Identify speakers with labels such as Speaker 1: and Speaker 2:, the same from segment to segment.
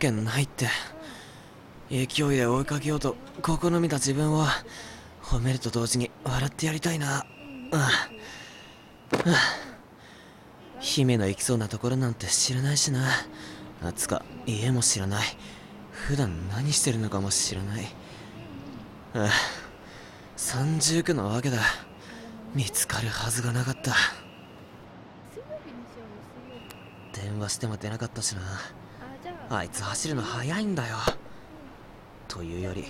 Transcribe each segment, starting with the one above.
Speaker 1: けないって。勢いで追いかけようと試みた自分を褒めると同時に笑ってやりたいな。うん、うん、姫の行きそうなところなんて知らないしな。あつか家も知らない。普段何してるのかも知らない。ああ三重苦なわけだ。見つかるはずがなかった。電話しても出なかったしな。あいつ走るの速いんだよ。というより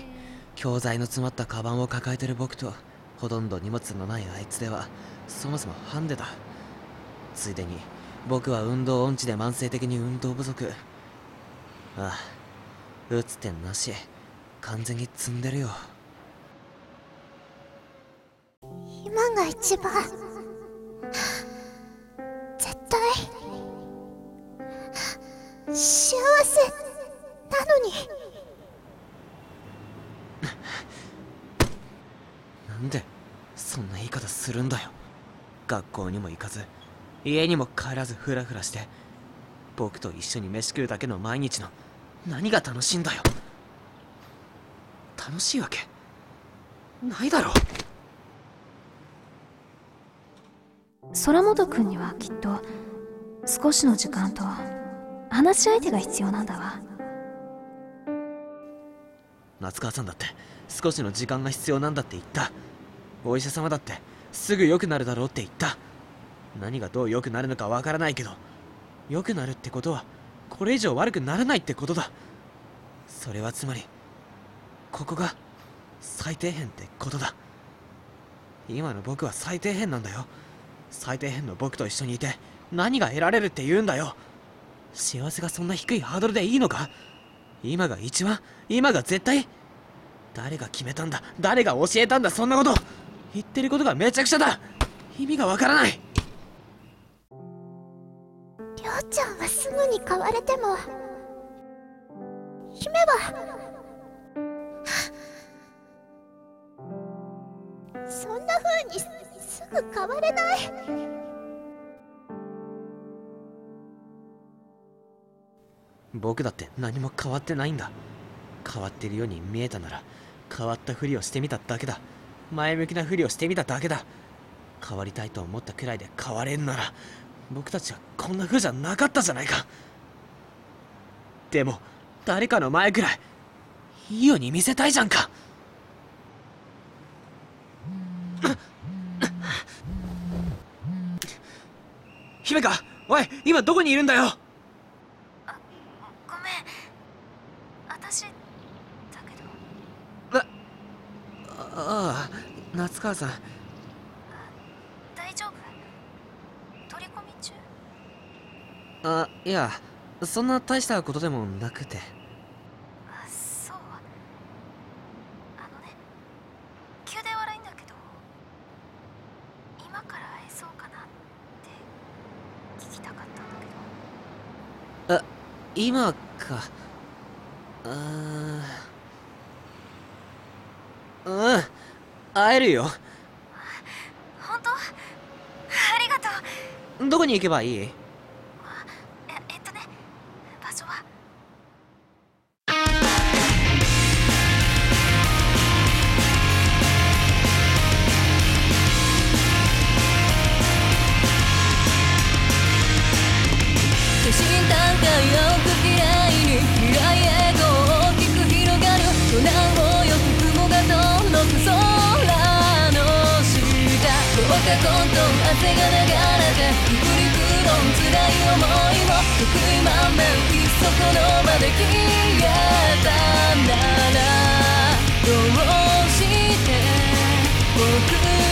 Speaker 1: 教材の詰まったカバンを抱えてる僕とほとんど荷物のないあいつではそもそもハンデだ。ついでに僕は運動音痴で慢性的に運動不足。ああ打つ点なし完全に積んでるよ。
Speaker 2: 今が一番。
Speaker 1: ず。家にも帰らずフラフラして僕と一緒に飯食うだけの毎日の何が楽しいんだよ。楽しいわけ？ないだろ
Speaker 3: 空本君にはきっと少しの時間と話し相手が必要なんだわ。
Speaker 1: 夏川さんだって少しの時間が必要なんだって言った。お医者様だってすぐ良くなるだろうって言った何がどう良くなるのかわからないけど良くなるってことはこれ以上悪くならないってことだ。それはつまりここが最底辺ってことだ。今の僕は最底辺なんだよ。最底辺の僕と一緒にいて何が得られるって言うんだよ。幸せがそんな低いハードルでいいのか。今が一番今が絶対誰が決めたんだ誰が教えたんだそんなこと。言ってることがめちゃくちゃだ。意味がわからない。
Speaker 2: ちゃんはすぐに変われても。姫は。そんな風にすぐ変われない。
Speaker 1: 僕だって何も変わってないんだ。変わってるように見えたなら変わったふりをしてみただけだ。前向きなふりをしてみただけだ。変わりたいと思ったくらいで変われんなら僕たちはこんな風じゃなかったじゃないか。でも誰かの前くらいいいように見せたいじゃんか。姫かおい今どこにいるんだよ？
Speaker 3: あごめん。私だけど。
Speaker 1: あああ夏川さん
Speaker 3: 大丈夫取り込み中
Speaker 1: あいやそんな大したことでもなくて。
Speaker 3: あそう。あのね急で悪いんだけど今から会えそうかなって聞きたかったんだけど。
Speaker 1: あ今か。あー。うん。会えるよ。
Speaker 3: 本当？ありがとう。
Speaker 1: どこに行けばいい？
Speaker 4: どんどん汗が流れてくりくの辛い思いも得意満面いっそこの場で消えたな。らどうして僕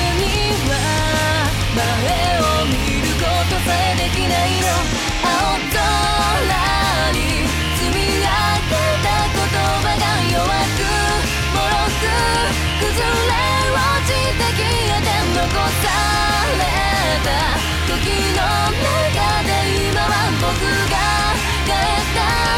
Speaker 4: の中で今は僕が変えた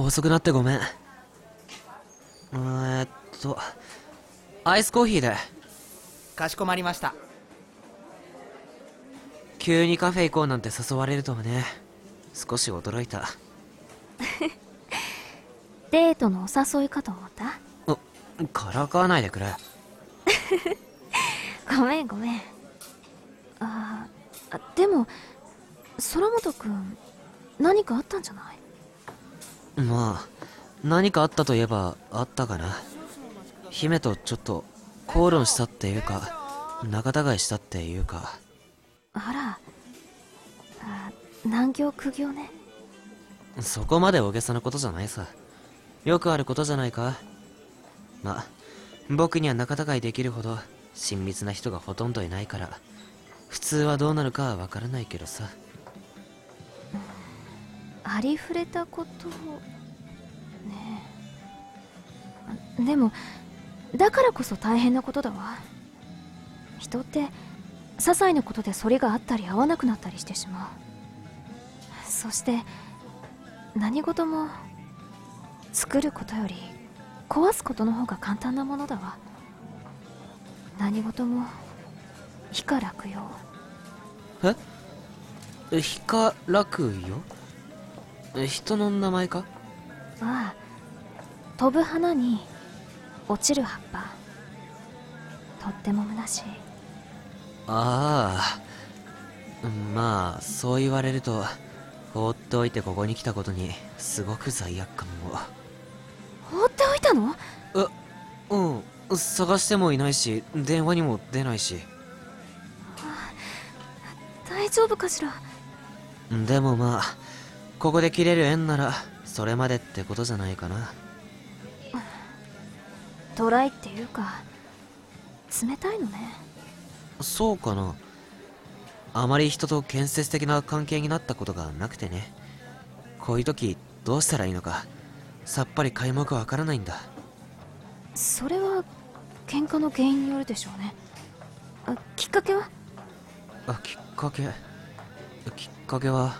Speaker 1: 遅くなってごめん。えーっとアイスコーヒーで。
Speaker 5: かしこまりました。
Speaker 1: 急にカフェ行こうなんて誘われるとはね。少し驚いた。
Speaker 3: デートのお誘いかと思った？
Speaker 1: からかわないでくれ。
Speaker 3: ごめんごめん。あでも空本くん何かあったんじゃない？
Speaker 1: まあ何かあったといえばあったかな。姫とちょっと口論したっていうか仲違いしたっていうか。
Speaker 3: あらあ難行苦行ね。
Speaker 1: そこまで大げさなことじゃないさ。よくあることじゃないか。ま僕には仲違いできるほど親密な人がほとんどいないから普通はどうなるかはわからないけどさ
Speaker 3: ありふれたことを。ねえ。でもだからこそ大変なことだわ。人って些細なことでそれがあったり合わなくなったりしてしまう。そして何事も作ることより壊すことの方が簡単なものだわ。何事も非か楽よ。
Speaker 1: え？ヒカラクよ？え人の名前か？
Speaker 3: ああ飛ぶ花に落ちる葉っぱ。とっても虚しい。
Speaker 1: ああ。うんまあそう言われると放っておいてここに来たことにすごく罪悪感も
Speaker 3: 放っておいたの？
Speaker 1: うん。探してもいないし電話にも出ないし。
Speaker 3: 大丈夫かしら？
Speaker 1: でもまあここで切れる縁ならそれまでってことじゃないかな。
Speaker 3: ドライっていうか冷たいのね。
Speaker 1: そうかな。あまり人と建設的な関係になったことがなくてね。こういう時どうしたらいいのか。さっぱり皆目わからないんだ。
Speaker 3: それは喧嘩の原因によるでしょうね。あきっかけは？
Speaker 1: あきっかけ？きっかけは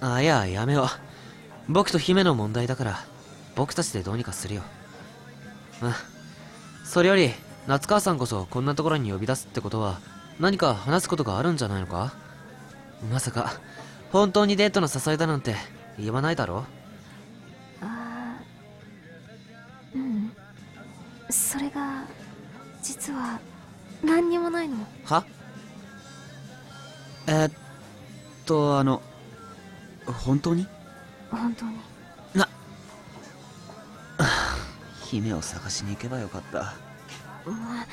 Speaker 1: あいややめよう。僕と姫の問題だから僕たちでどうにかするよ。うん。それより夏川さんこそこんなところに呼び出すってことは何か話すことがあるんじゃないのか？まさか本当にデートの誘いだなんて言わないだろ
Speaker 3: あーうん。それが実は何にもないの？
Speaker 1: は？
Speaker 5: えーっとあの本当に？
Speaker 3: 本当に。
Speaker 5: 姫を探しに行けばよかった。
Speaker 3: まあ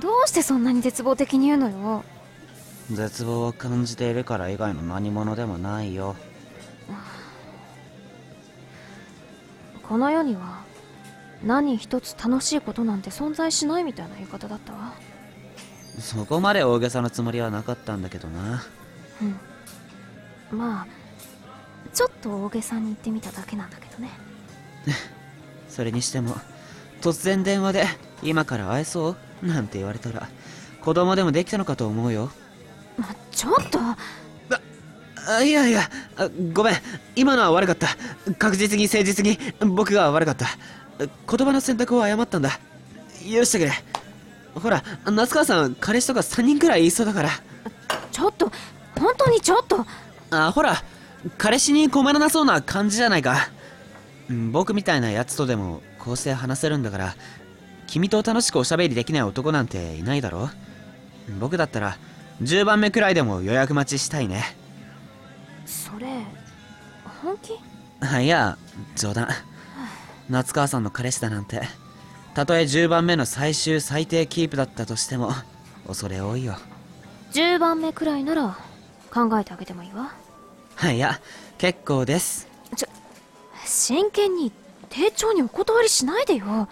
Speaker 3: どうしてそんなに絶望的に言うのよ。
Speaker 5: 絶望を感じているから以外の何者でもないよ。
Speaker 3: この世には何一つ楽しいことなんて存在しないみたいな言い方だったわ。
Speaker 5: そこまで大げさなつもりはなかったんだけどな。
Speaker 3: うん。まあちょっと大げさに言ってみただけなんだけどね。
Speaker 5: それにしても突然電話で「今から会えそう?」なんて言われたら子供でもできたのかと思うよ。
Speaker 3: まちょっと。
Speaker 1: あいやいやあごめん。今のは悪かった。確実に誠実に僕が悪かった。言葉の選択を誤ったんだ。許してくれ。ほら夏川さん彼氏とか3人くらいいそうだから。
Speaker 3: ちょっと。本当にちょっと。
Speaker 1: あほら彼氏に困らなそうな感じじゃないか。うん僕みたいなやつとでもこうして話せるんだから君と楽しくおしゃべりできない男なんていないだろ僕だったら10番目くらいでも予約待ちしたいね。
Speaker 3: それ本気？
Speaker 1: あいや冗談。夏川さんの彼氏だなんてたとえ10番目の最終最低キープだったとしても恐れ多いよ。
Speaker 3: 10番目くらいなら考えてあげてもいいわ
Speaker 1: いや結構です。
Speaker 3: 真剣に丁重にお断りしないでよ。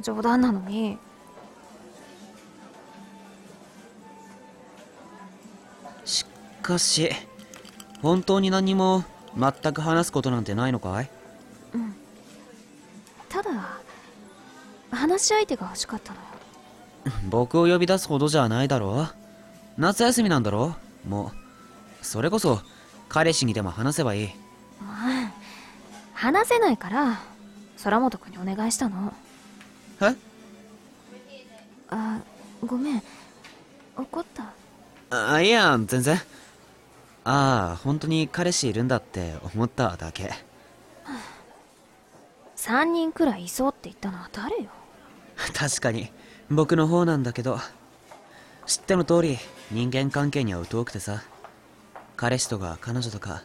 Speaker 3: 冗談なのに。
Speaker 1: しかし本当に何も全く話すことなんてないのかい？
Speaker 3: ただ話し相手が欲しかったのよ。
Speaker 1: 僕を呼び出すほどじゃないだろ夏休みなんだろもうそれこそ彼氏にでも話せばいい。
Speaker 3: まあ話せないから空本君にお願いしたの。
Speaker 1: え？
Speaker 3: あごめん。怒った。
Speaker 1: あいや全然。ああ本当に彼氏いるんだって思っただけ。
Speaker 3: 3人くらいいそうって言ったのは誰よ？
Speaker 1: 確かに僕の方なんだけど。知っての通り人間関係には疎くてさ彼氏とか彼女とか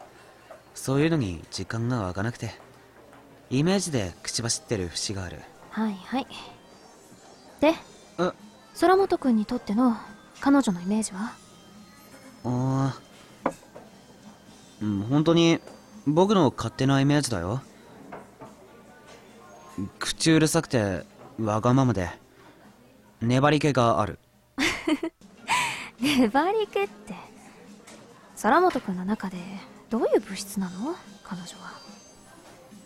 Speaker 1: そういうのに時間が湧かなくてイメージで口走ってる節がある。
Speaker 3: はいはい。で
Speaker 1: え？
Speaker 3: 空本君にとっての彼女のイメージは？
Speaker 1: ああうん本当に僕の勝手なイメージだよ。口うるさくてわがままで粘り気がある。
Speaker 3: 粘り気って？空本君の中でどういう物質なの？彼女は。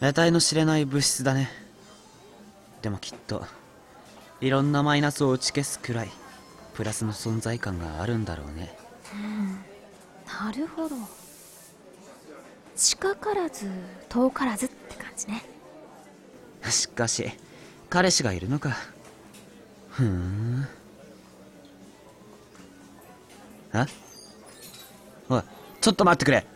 Speaker 1: 得体の知れない物質だね。でもきっといろんなマイナスを打ち消すくらいプラスの存在感があるんだろうね。
Speaker 3: なるほど。近からず遠からずって感じね。
Speaker 1: しかし彼氏がいるのか。ふーん。あ？ちょっと待ってくれ。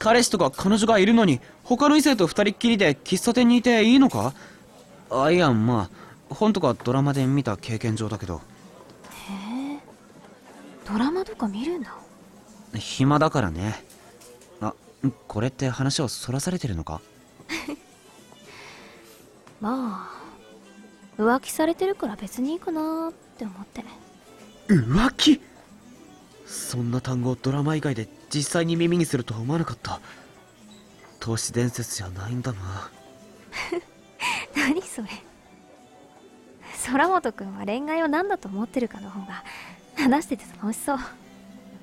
Speaker 1: 彼氏とか彼女がいるのに他の異性と二人っきりで喫茶店にいていいのか？あいやまあ本とかドラマで見た経験上だけど。
Speaker 3: へえ。ドラマとか見るんだ
Speaker 1: 暇だからね。あこれって話をそらされてるのか？
Speaker 3: まあ浮気されてるから別にいいかなって思って。
Speaker 6: 浮気？そんな単語をドラマ以外で実際に耳にするとは思わなかった。都市伝説じゃないんだな。
Speaker 3: 何それ。空本君は恋愛を何だと思ってるかの方が話してて楽しそう。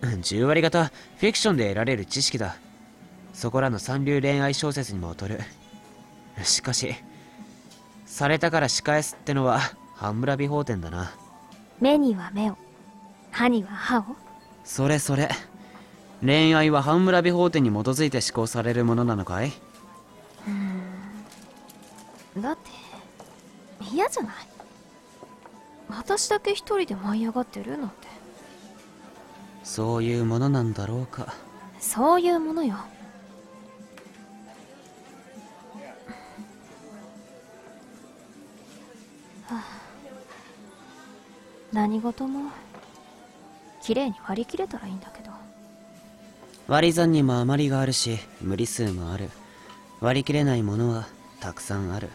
Speaker 6: 10割方フィクションで得られる知識だ。そこらの三流恋愛小説にも劣る。しかしされたから仕返すってのは半村美法典だな。
Speaker 3: 目には目を歯には歯を？
Speaker 1: それそれ恋愛は半村美法典に基づいて施行されるものなのかい？
Speaker 3: だって嫌じゃない？私だけ一人で舞い上がってるなんて。
Speaker 1: そういうものなんだろうか。
Speaker 3: そういうものよ。はあ。何事も綺麗に割り切れたらいいんだけど
Speaker 1: 割り算にも余りがあるし無理数もある。割り切れないものはたくさんある。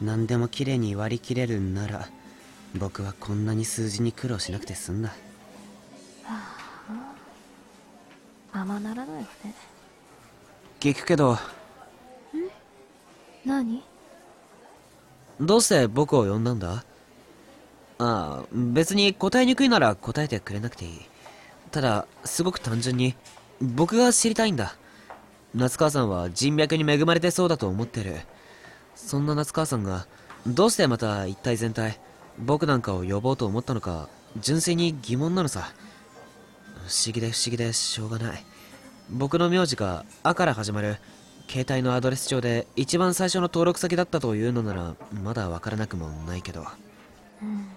Speaker 1: 何でも綺麗に割り切れるんなら僕はこんなに数字に苦労しなくて済んだ。
Speaker 3: ままならないわね。
Speaker 1: 聞くけど。
Speaker 3: 何？
Speaker 1: どうして僕を呼んだんだ？ああ別に答えにくいなら答えてくれなくていいただすごく単純に僕が知りたいんだ。夏川さんは人脈に恵まれてそうだと思ってる。そんな夏川さんがどうしてまた一体全体僕なんかを呼ぼうと思ったのか純粋に疑問なのさ。不思議で不思議でしょうがない。僕の名字が「あ」から始まる携帯のアドレス帳で一番最初の登録先だったというのならまだわからなくもないけど。うん。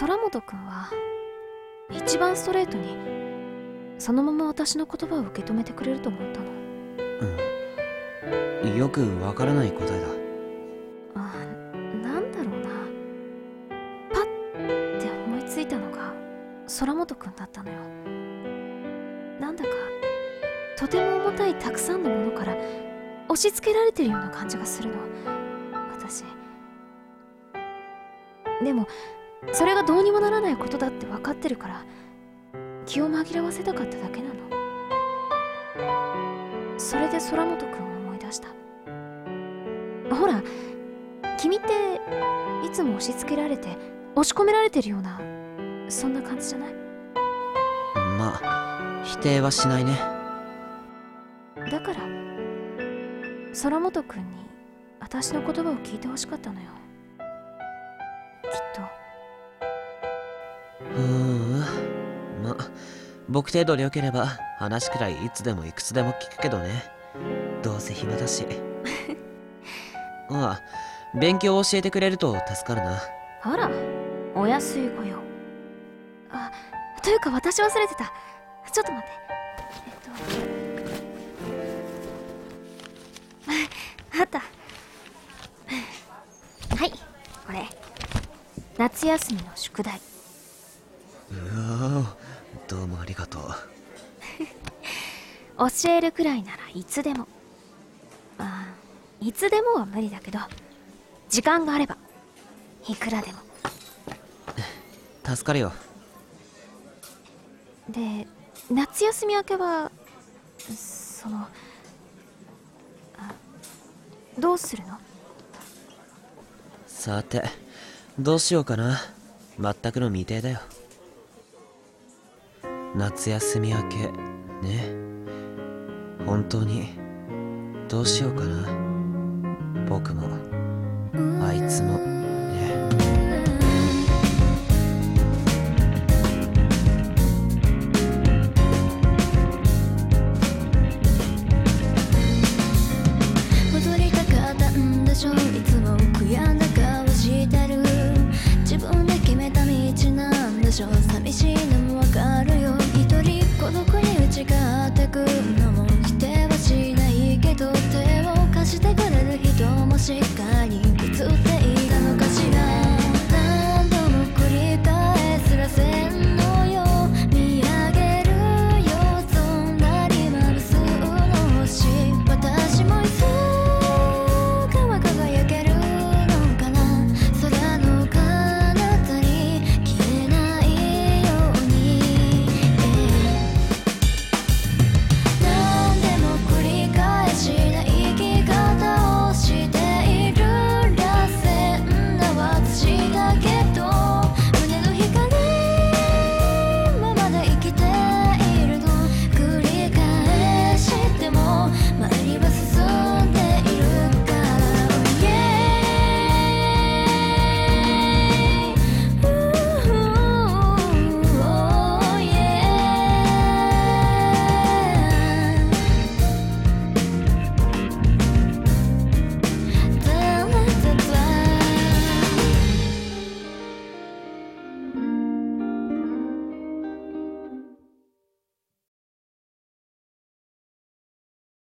Speaker 3: 空本君は？一番ストレートにそのまま私の言葉を受け止めてくれると思ったの。
Speaker 1: よくわからない答えだ。
Speaker 3: あなんだろうな。パッて思いついたのが空本君だったのよ。なんだかとても重たいたくさんのものから押し付けられてるような感じがするの。私。でもそれがどうにもならないことだって分かってるから気を紛らわせたかっただけなの。それで空本君を思い出した。ほら君っていつも押し付けられて押し込められてるようなそんな感じじゃない？
Speaker 1: まあ否定はしないね。
Speaker 3: だから空本君に私の言葉を聞いてほしかったのよ。きっと
Speaker 1: うーん。ま僕程度でよければ話くらいいつでもいくつでも聞くけどね。どうせ暇だし。ああ勉強を教えてくれると助かるな。
Speaker 3: あらお安いご用。あというか私忘れてた。ちょっと待って。えっと。あ あった。はい。これ。夏休みの宿題
Speaker 1: うわどうもありがとう
Speaker 3: 教えるくらいならいつでも。あいつでもは無理だけど時間があればいくらでも。
Speaker 1: 助かるよ。
Speaker 3: で夏休み明けはそのあどうするの？
Speaker 1: さてどうしようかな。全くの未定だよ。夏休み明けね本当にどうしようかな。僕もあいつも。